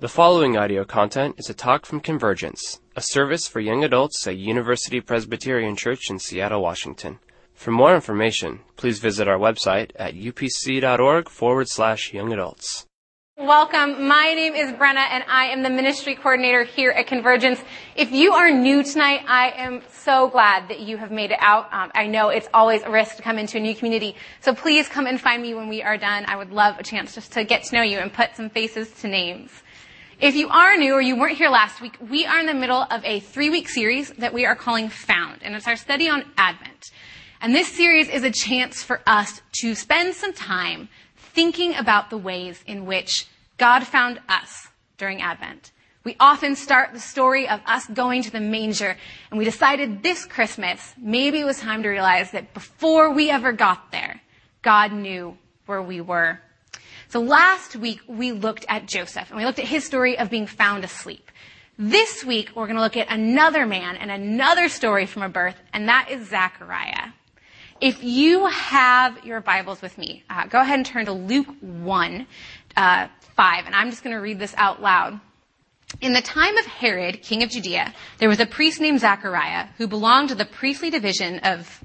The following audio content is a talk from Convergence, a service for young adults at University Presbyterian Church in Seattle, Washington. For more information, please visit our website at upc.org forward slash young adults. Welcome. My name is Brenna and I am the ministry coordinator here at Convergence. If you are new tonight, I am so glad that you have made it out. Um, I know it's always a risk to come into a new community. So please come and find me when we are done. I would love a chance just to get to know you and put some faces to names. If you are new or you weren't here last week, we are in the middle of a three week series that we are calling Found, and it's our study on Advent. And this series is a chance for us to spend some time thinking about the ways in which God found us during Advent. We often start the story of us going to the manger, and we decided this Christmas maybe it was time to realize that before we ever got there, God knew where we were so last week we looked at Joseph and we looked at his story of being found asleep. This week we're going to look at another man and another story from a birth, and that is Zachariah. If you have your Bibles with me, uh, go ahead and turn to Luke 1, uh, 5, and I'm just going to read this out loud. In the time of Herod, king of Judea, there was a priest named Zachariah who belonged to the priestly division of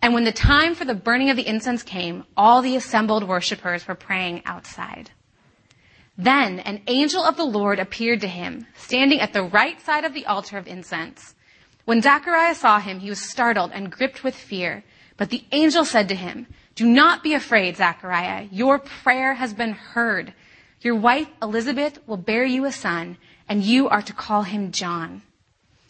And when the time for the burning of the incense came, all the assembled worshippers were praying outside. Then an angel of the Lord appeared to him, standing at the right side of the altar of incense. When Zachariah saw him, he was startled and gripped with fear. But the angel said to him, Do not be afraid, Zachariah. Your prayer has been heard. Your wife Elizabeth will bear you a son, and you are to call him John.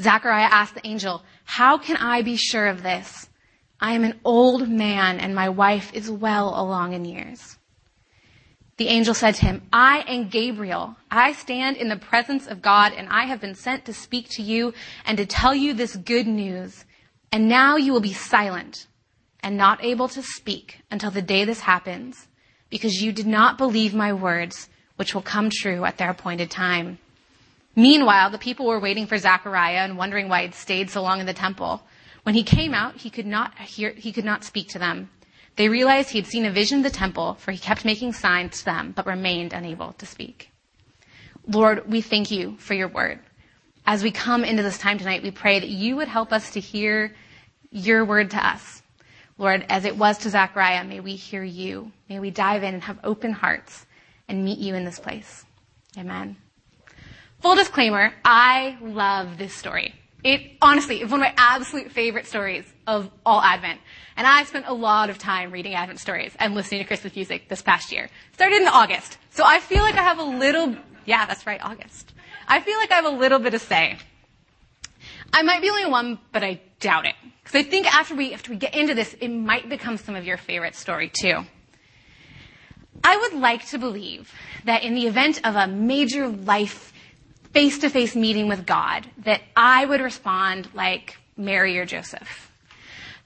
Zachariah asked the angel, How can I be sure of this? I am an old man and my wife is well along in years. The angel said to him, I am Gabriel. I stand in the presence of God and I have been sent to speak to you and to tell you this good news. And now you will be silent and not able to speak until the day this happens because you did not believe my words, which will come true at their appointed time. Meanwhile, the people were waiting for Zechariah and wondering why he'd stayed so long in the temple. When he came out, he could not hear, he could not speak to them. They realized he had seen a vision of the temple, for he kept making signs to them, but remained unable to speak. Lord, we thank you for your word. As we come into this time tonight, we pray that you would help us to hear your word to us. Lord, as it was to Zechariah, may we hear you. May we dive in and have open hearts and meet you in this place. Amen. Full disclaimer, I love this story. It honestly is one of my absolute favorite stories of all Advent. And I spent a lot of time reading Advent stories and listening to Christmas music this past year. Started in August. So I feel like I have a little, yeah, that's right, August. I feel like I have a little bit of say. I might be the only one, but I doubt it. Because I think after we, after we get into this, it might become some of your favorite story too. I would like to believe that in the event of a major life face to face meeting with God, that I would respond like Mary or Joseph.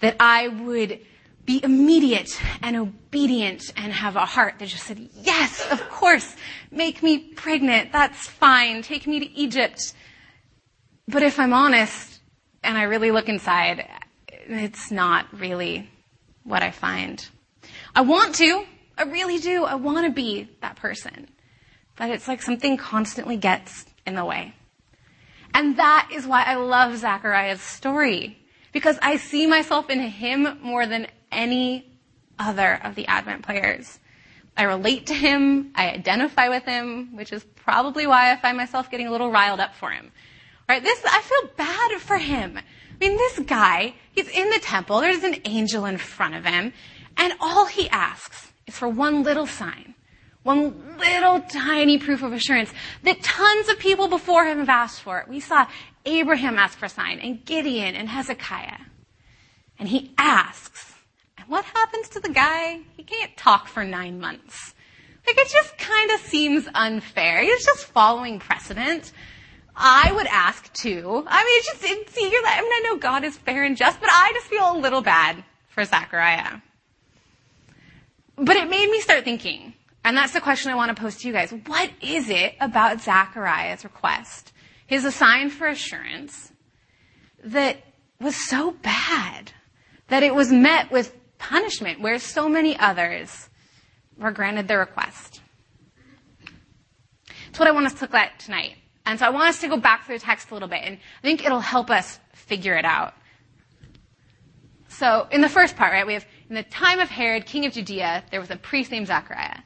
That I would be immediate and obedient and have a heart that just said, yes, of course, make me pregnant. That's fine. Take me to Egypt. But if I'm honest and I really look inside, it's not really what I find. I want to. I really do. I want to be that person. But it's like something constantly gets in the way. And that is why I love Zachariah's story. Because I see myself in him more than any other of the Advent players. I relate to him. I identify with him, which is probably why I find myself getting a little riled up for him. Right? This, I feel bad for him. I mean, this guy, he's in the temple. There's an angel in front of him. And all he asks is for one little sign. One little tiny proof of assurance that tons of people before him have asked for it. We saw Abraham ask for a sign and Gideon and Hezekiah. And he asks. And what happens to the guy? He can't talk for nine months. Like it just kind of seems unfair. He's just following precedent. I would ask too. I mean, it's just, it's, you're I mean, I know God is fair and just, but I just feel a little bad for Zachariah. But it made me start thinking, and that's the question I want to pose to you guys. What is it about Zechariah's request, his sign for assurance, that was so bad that it was met with punishment where so many others were granted their request? That's what I want us to look at tonight. And so I want us to go back through the text a little bit, and I think it'll help us figure it out. So in the first part, right, we have in the time of Herod, king of Judea, there was a priest named Zechariah.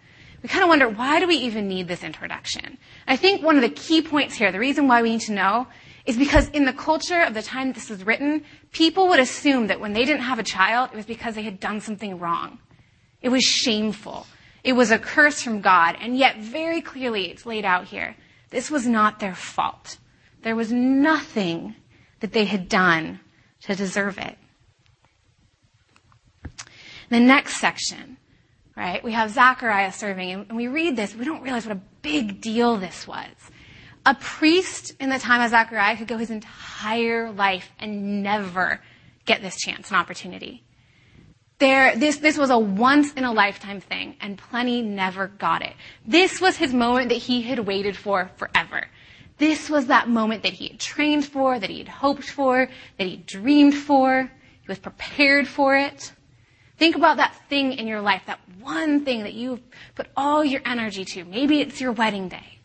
We kind of wonder, why do we even need this introduction? I think one of the key points here, the reason why we need to know, is because in the culture of the time this was written, people would assume that when they didn't have a child, it was because they had done something wrong. It was shameful. It was a curse from God, and yet very clearly it's laid out here this was not their fault. There was nothing that they had done to deserve it. The next section, right? We have Zachariah serving, and we read this, we don't realize what a big deal this was. A priest in the time of Zachariah could go his entire life and never get this chance and opportunity. There, this, this was a once in a lifetime thing, and plenty never got it. This was his moment that he had waited for forever. This was that moment that he had trained for, that he had hoped for, that he dreamed for. He was prepared for it. Think about that thing in your life, that one thing that you've put all your energy to. Maybe it's your wedding day.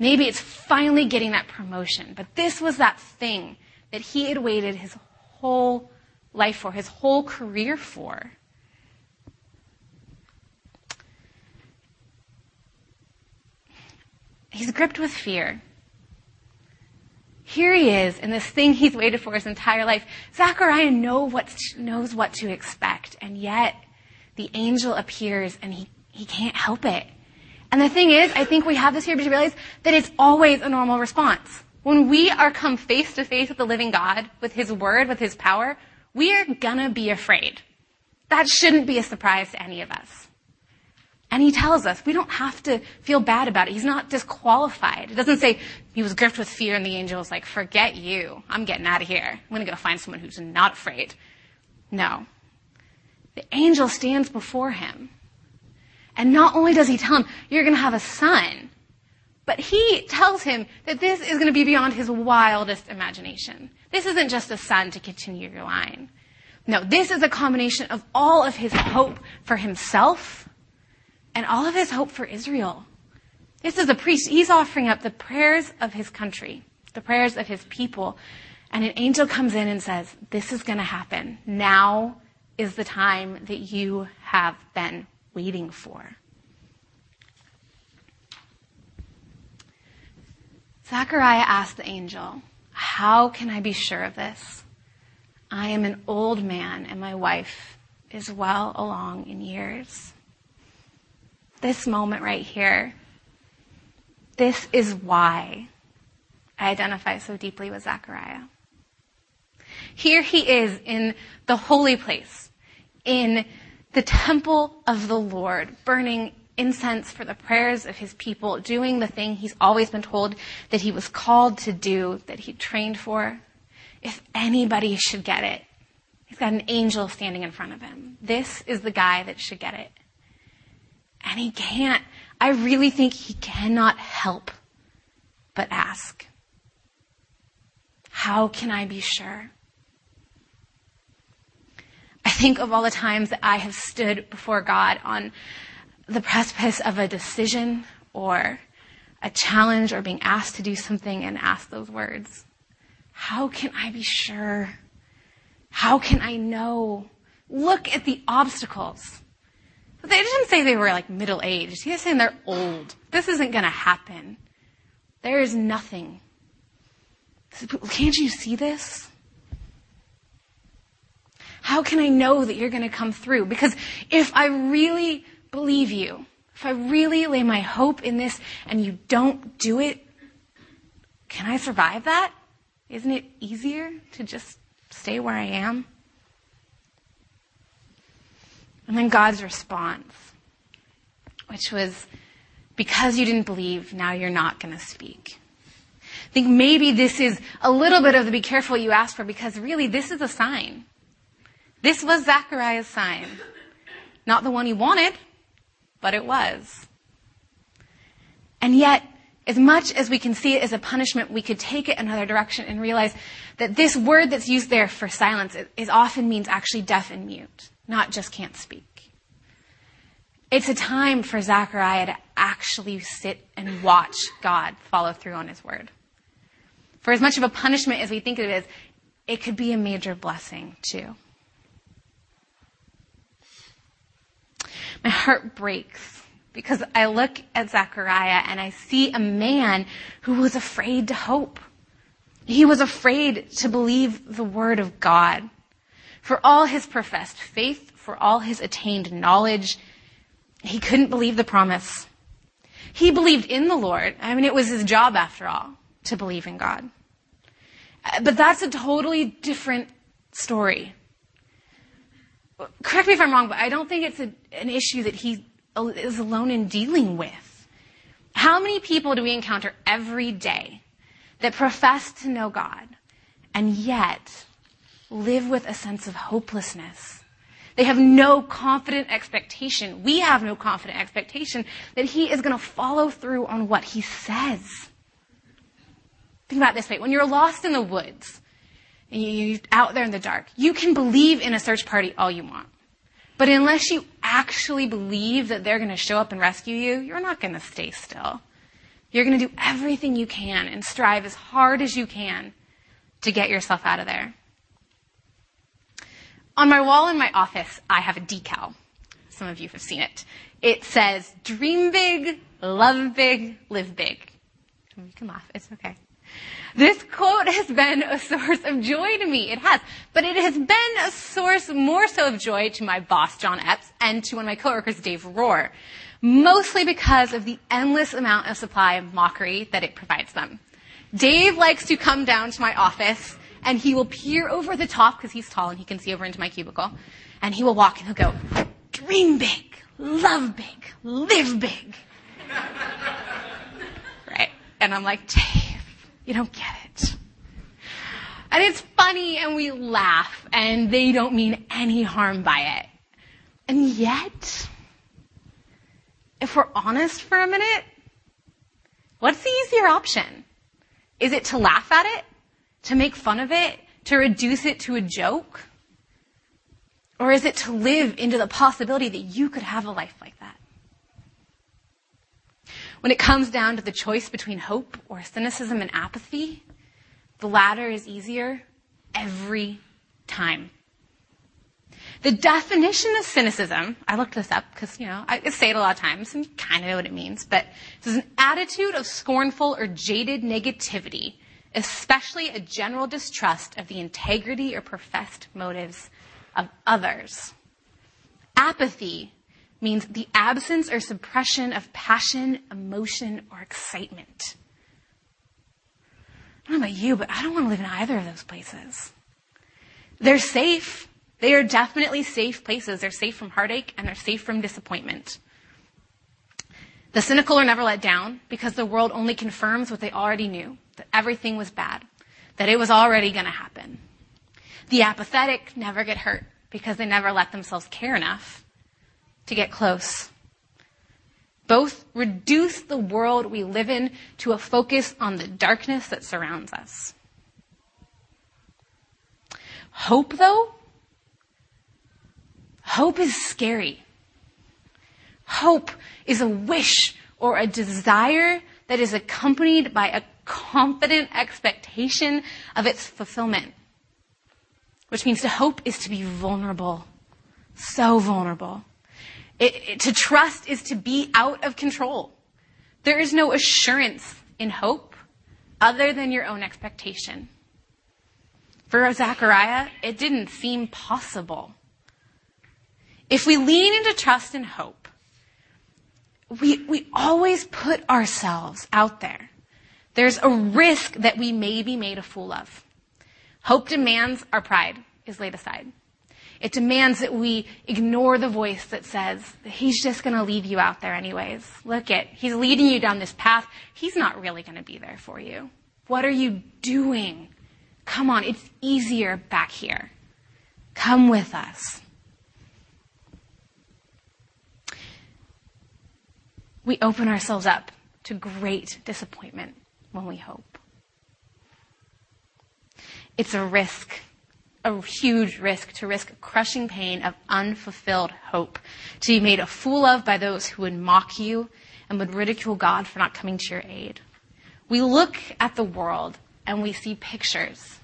Maybe it's finally getting that promotion. But this was that thing that he had waited his whole life for, his whole career for. He's gripped with fear. Here he is in this thing he's waited for his entire life. Zachariah know what, knows what to expect, and yet the angel appears and he, he can't help it. And the thing is, I think we have this here to realize that it's always a normal response. When we are come face to face with the living God, with His Word, with His power, we're gonna be afraid. That shouldn't be a surprise to any of us. And he tells us we don't have to feel bad about it. He's not disqualified. It doesn't say he was gripped with fear and the angel was like, forget you. I'm getting out of here. I'm going to go find someone who's not afraid. No. The angel stands before him. And not only does he tell him, you're going to have a son, but he tells him that this is going to be beyond his wildest imagination. This isn't just a son to continue your line. No, this is a combination of all of his hope for himself and all of his hope for Israel. This is a priest. He's offering up the prayers of his country, the prayers of his people. And an angel comes in and says, This is going to happen. Now is the time that you have been waiting for. Zechariah asked the angel, how can I be sure of this? I am an old man and my wife is well along in years. This moment right here, this is why I identify so deeply with Zechariah. Here he is in the holy place, in the temple of the Lord, burning incense for the prayers of his people, doing the thing he's always been told that he was called to do, that he trained for. If anybody should get it, he's got an angel standing in front of him. This is the guy that should get it. And he can't, I really think he cannot help but ask. How can I be sure? I think of all the times that I have stood before God on the precipice of a decision or a challenge or being asked to do something and ask those words. How can I be sure? How can I know? Look at the obstacles. But they didn't say they were like middle aged. He was saying they're old. This isn't going to happen. There is nothing. Can't you see this? How can I know that you're going to come through? Because if I really believe you, if I really lay my hope in this and you don't do it, can I survive that? Isn't it easier to just stay where I am? And then God's response, which was, because you didn't believe, now you're not going to speak. I think maybe this is a little bit of the be careful you ask for because really this is a sign. This was Zechariah's sign. Not the one he wanted, but it was. And yet, as much as we can see it as a punishment, we could take it another direction and realize that this word that's used there for silence is often means actually deaf and mute, not just can't speak. It's a time for Zechariah to actually sit and watch God follow through on his word. For as much of a punishment as we think it is, it could be a major blessing too. My heart breaks because I look at Zechariah and I see a man who was afraid to hope. He was afraid to believe the word of God. For all his professed faith, for all his attained knowledge, he couldn't believe the promise. He believed in the Lord. I mean, it was his job after all to believe in God. Uh, but that's a totally different story. Correct me if I'm wrong, but I don't think it's a, an issue that he is alone in dealing with. How many people do we encounter every day that profess to know God and yet live with a sense of hopelessness? They have no confident expectation. We have no confident expectation that He is going to follow through on what He says. Think about this way. When you're lost in the woods, and you're out there in the dark, you can believe in a search party all you want. But unless you actually believe that they're going to show up and rescue you, you're not going to stay still. You're going to do everything you can and strive as hard as you can to get yourself out of there. On my wall in my office, I have a decal. Some of you have seen it. It says, dream big, love big, live big. You can laugh. It's okay. This quote has been a source of joy to me. It has. But it has been a source more so of joy to my boss, John Epps, and to one of my coworkers, Dave Rohr. Mostly because of the endless amount of supply of mockery that it provides them. Dave likes to come down to my office and he will peer over the top because he's tall and he can see over into my cubicle. And he will walk and he'll go, dream big, love big, live big. right? And I'm like, Dave, you don't get it. And it's funny and we laugh and they don't mean any harm by it. And yet, if we're honest for a minute, what's the easier option? Is it to laugh at it? To make fun of it? To reduce it to a joke? Or is it to live into the possibility that you could have a life like that? When it comes down to the choice between hope or cynicism and apathy, the latter is easier every time. The definition of cynicism, I looked this up because, you know, I say it a lot of times and kind of know what it means, but this is an attitude of scornful or jaded negativity, especially a general distrust of the integrity or professed motives of others. Apathy means the absence or suppression of passion, emotion, or excitement. I don't know about you, but I don't want to live in either of those places. They're safe. They are definitely safe places. They're safe from heartache and they're safe from disappointment. The cynical are never let down because the world only confirms what they already knew that everything was bad, that it was already going to happen. The apathetic never get hurt because they never let themselves care enough to get close. Both reduce the world we live in to a focus on the darkness that surrounds us. Hope, though, hope is scary. Hope is a wish or a desire that is accompanied by a confident expectation of its fulfillment. Which means to hope is to be vulnerable. So vulnerable. It, it, to trust is to be out of control. There is no assurance in hope other than your own expectation. For Zechariah, it didn't seem possible. If we lean into trust and hope, we, we always put ourselves out there. There's a risk that we may be made a fool of. Hope demands our pride is laid aside. It demands that we ignore the voice that says, he's just going to leave you out there anyways. Look at, he's leading you down this path. He's not really going to be there for you. What are you doing? Come on, it's easier back here. Come with us. We open ourselves up to great disappointment when we hope. It's a risk a huge risk to risk crushing pain of unfulfilled hope, to be made a fool of by those who would mock you and would ridicule God for not coming to your aid. We look at the world and we see pictures.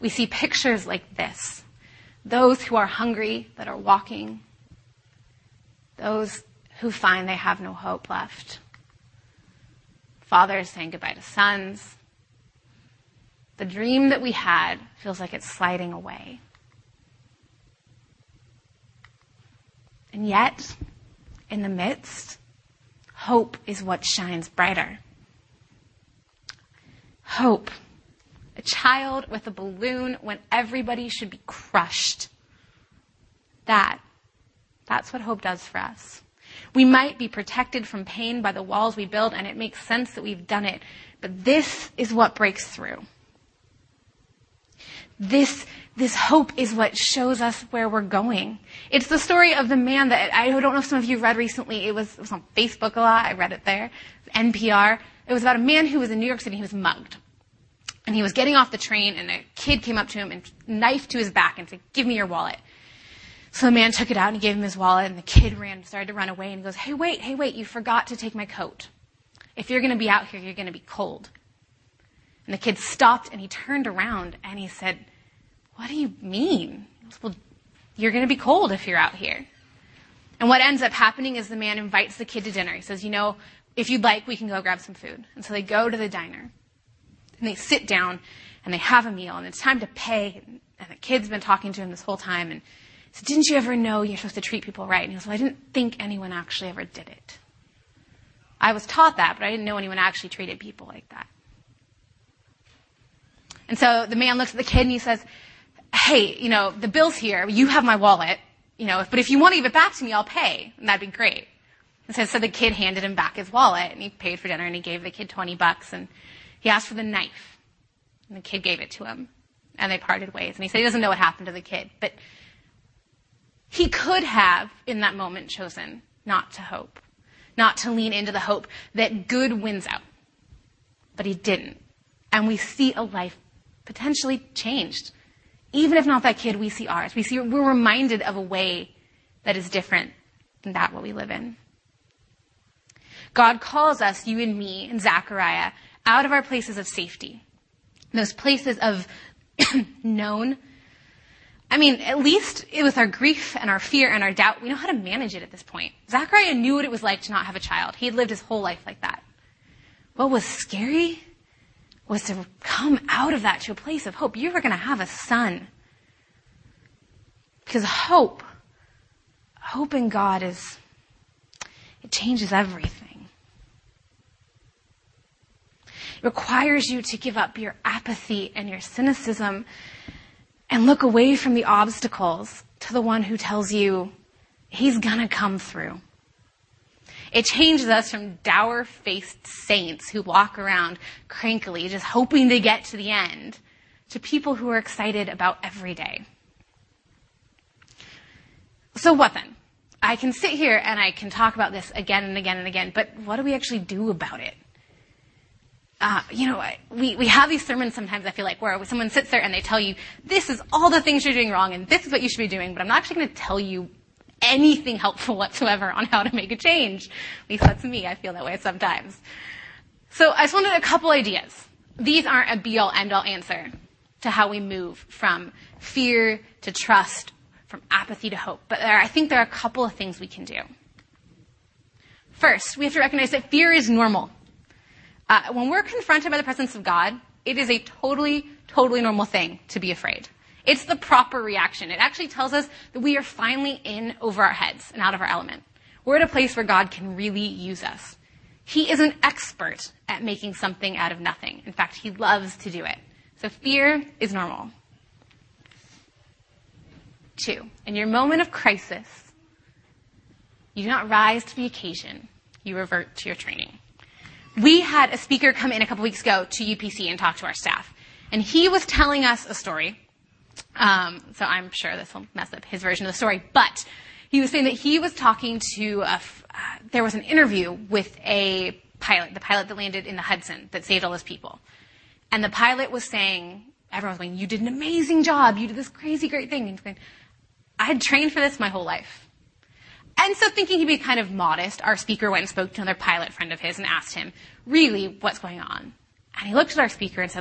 We see pictures like this. Those who are hungry that are walking. Those who find they have no hope left. Fathers saying goodbye to sons the dream that we had feels like it's sliding away. And yet, in the midst, hope is what shines brighter. Hope. A child with a balloon when everybody should be crushed. That, that's what hope does for us. We might be protected from pain by the walls we build, and it makes sense that we've done it. But this is what breaks through. This, this hope is what shows us where we're going. It's the story of the man that I don't know if some of you read recently. It was, it was on Facebook a lot. I read it there. NPR. It was about a man who was in New York City. He was mugged. And he was getting off the train and a kid came up to him and knifed to his back and said, give me your wallet. So the man took it out and he gave him his wallet and the kid ran, started to run away and he goes, hey wait, hey wait, you forgot to take my coat. If you're gonna be out here, you're gonna be cold. And the kid stopped and he turned around and he said, What do you mean? Goes, well, you're going to be cold if you're out here. And what ends up happening is the man invites the kid to dinner. He says, You know, if you'd like, we can go grab some food. And so they go to the diner and they sit down and they have a meal and it's time to pay. And the kid's been talking to him this whole time and said, Didn't you ever know you're supposed to treat people right? And he goes, Well, I didn't think anyone actually ever did it. I was taught that, but I didn't know anyone actually treated people like that. And so the man looks at the kid and he says, hey, you know, the bill's here. You have my wallet. You know, but if you want to give it back to me, I'll pay. And that'd be great. And so, so the kid handed him back his wallet and he paid for dinner and he gave the kid 20 bucks and he asked for the knife. And the kid gave it to him and they parted ways. And he said he doesn't know what happened to the kid, but he could have in that moment chosen not to hope, not to lean into the hope that good wins out. But he didn't. And we see a life potentially changed. Even if not that kid, we see ours. We see, we're reminded of a way that is different than that what we live in. God calls us, you and me and Zechariah, out of our places of safety. Those places of known. I mean, at least with our grief and our fear and our doubt, we know how to manage it at this point. Zachariah knew what it was like to not have a child. He had lived his whole life like that. What was scary was to come out of that to a place of hope. You were going to have a son. Because hope, hope in God is, it changes everything. It requires you to give up your apathy and your cynicism and look away from the obstacles to the one who tells you he's gonna come through. It changes us from dour faced saints who walk around crankily, just hoping to get to the end, to people who are excited about every day. So what then? I can sit here and I can talk about this again and again and again, but what do we actually do about it? Uh, you know, we, we have these sermons sometimes, I feel like, where someone sits there and they tell you, this is all the things you're doing wrong and this is what you should be doing, but I'm not actually going to tell you anything helpful whatsoever on how to make a change. At least that's me. I feel that way sometimes. So I just wanted a couple ideas. These aren't a be all end all answer to how we move from fear to trust, from apathy to hope. But there, I think there are a couple of things we can do. First, we have to recognize that fear is normal. Uh, when we're confronted by the presence of God, it is a totally, totally normal thing to be afraid. It's the proper reaction. It actually tells us that we are finally in over our heads and out of our element. We're at a place where God can really use us. He is an expert at making something out of nothing. In fact, he loves to do it. So fear is normal. Two, in your moment of crisis, you do not rise to the occasion. You revert to your training. We had a speaker come in a couple weeks ago to UPC and talk to our staff. And he was telling us a story. Um, so I'm sure this will mess up his version of the story. But he was saying that he was talking to a, uh, there was an interview with a pilot, the pilot that landed in the Hudson that saved all his people. And the pilot was saying, everyone was going, you did an amazing job. You did this crazy great thing. And he's going, I had trained for this my whole life. And so thinking he'd be kind of modest, our speaker went and spoke to another pilot friend of his and asked him, really, what's going on? And he looked at our speaker and said,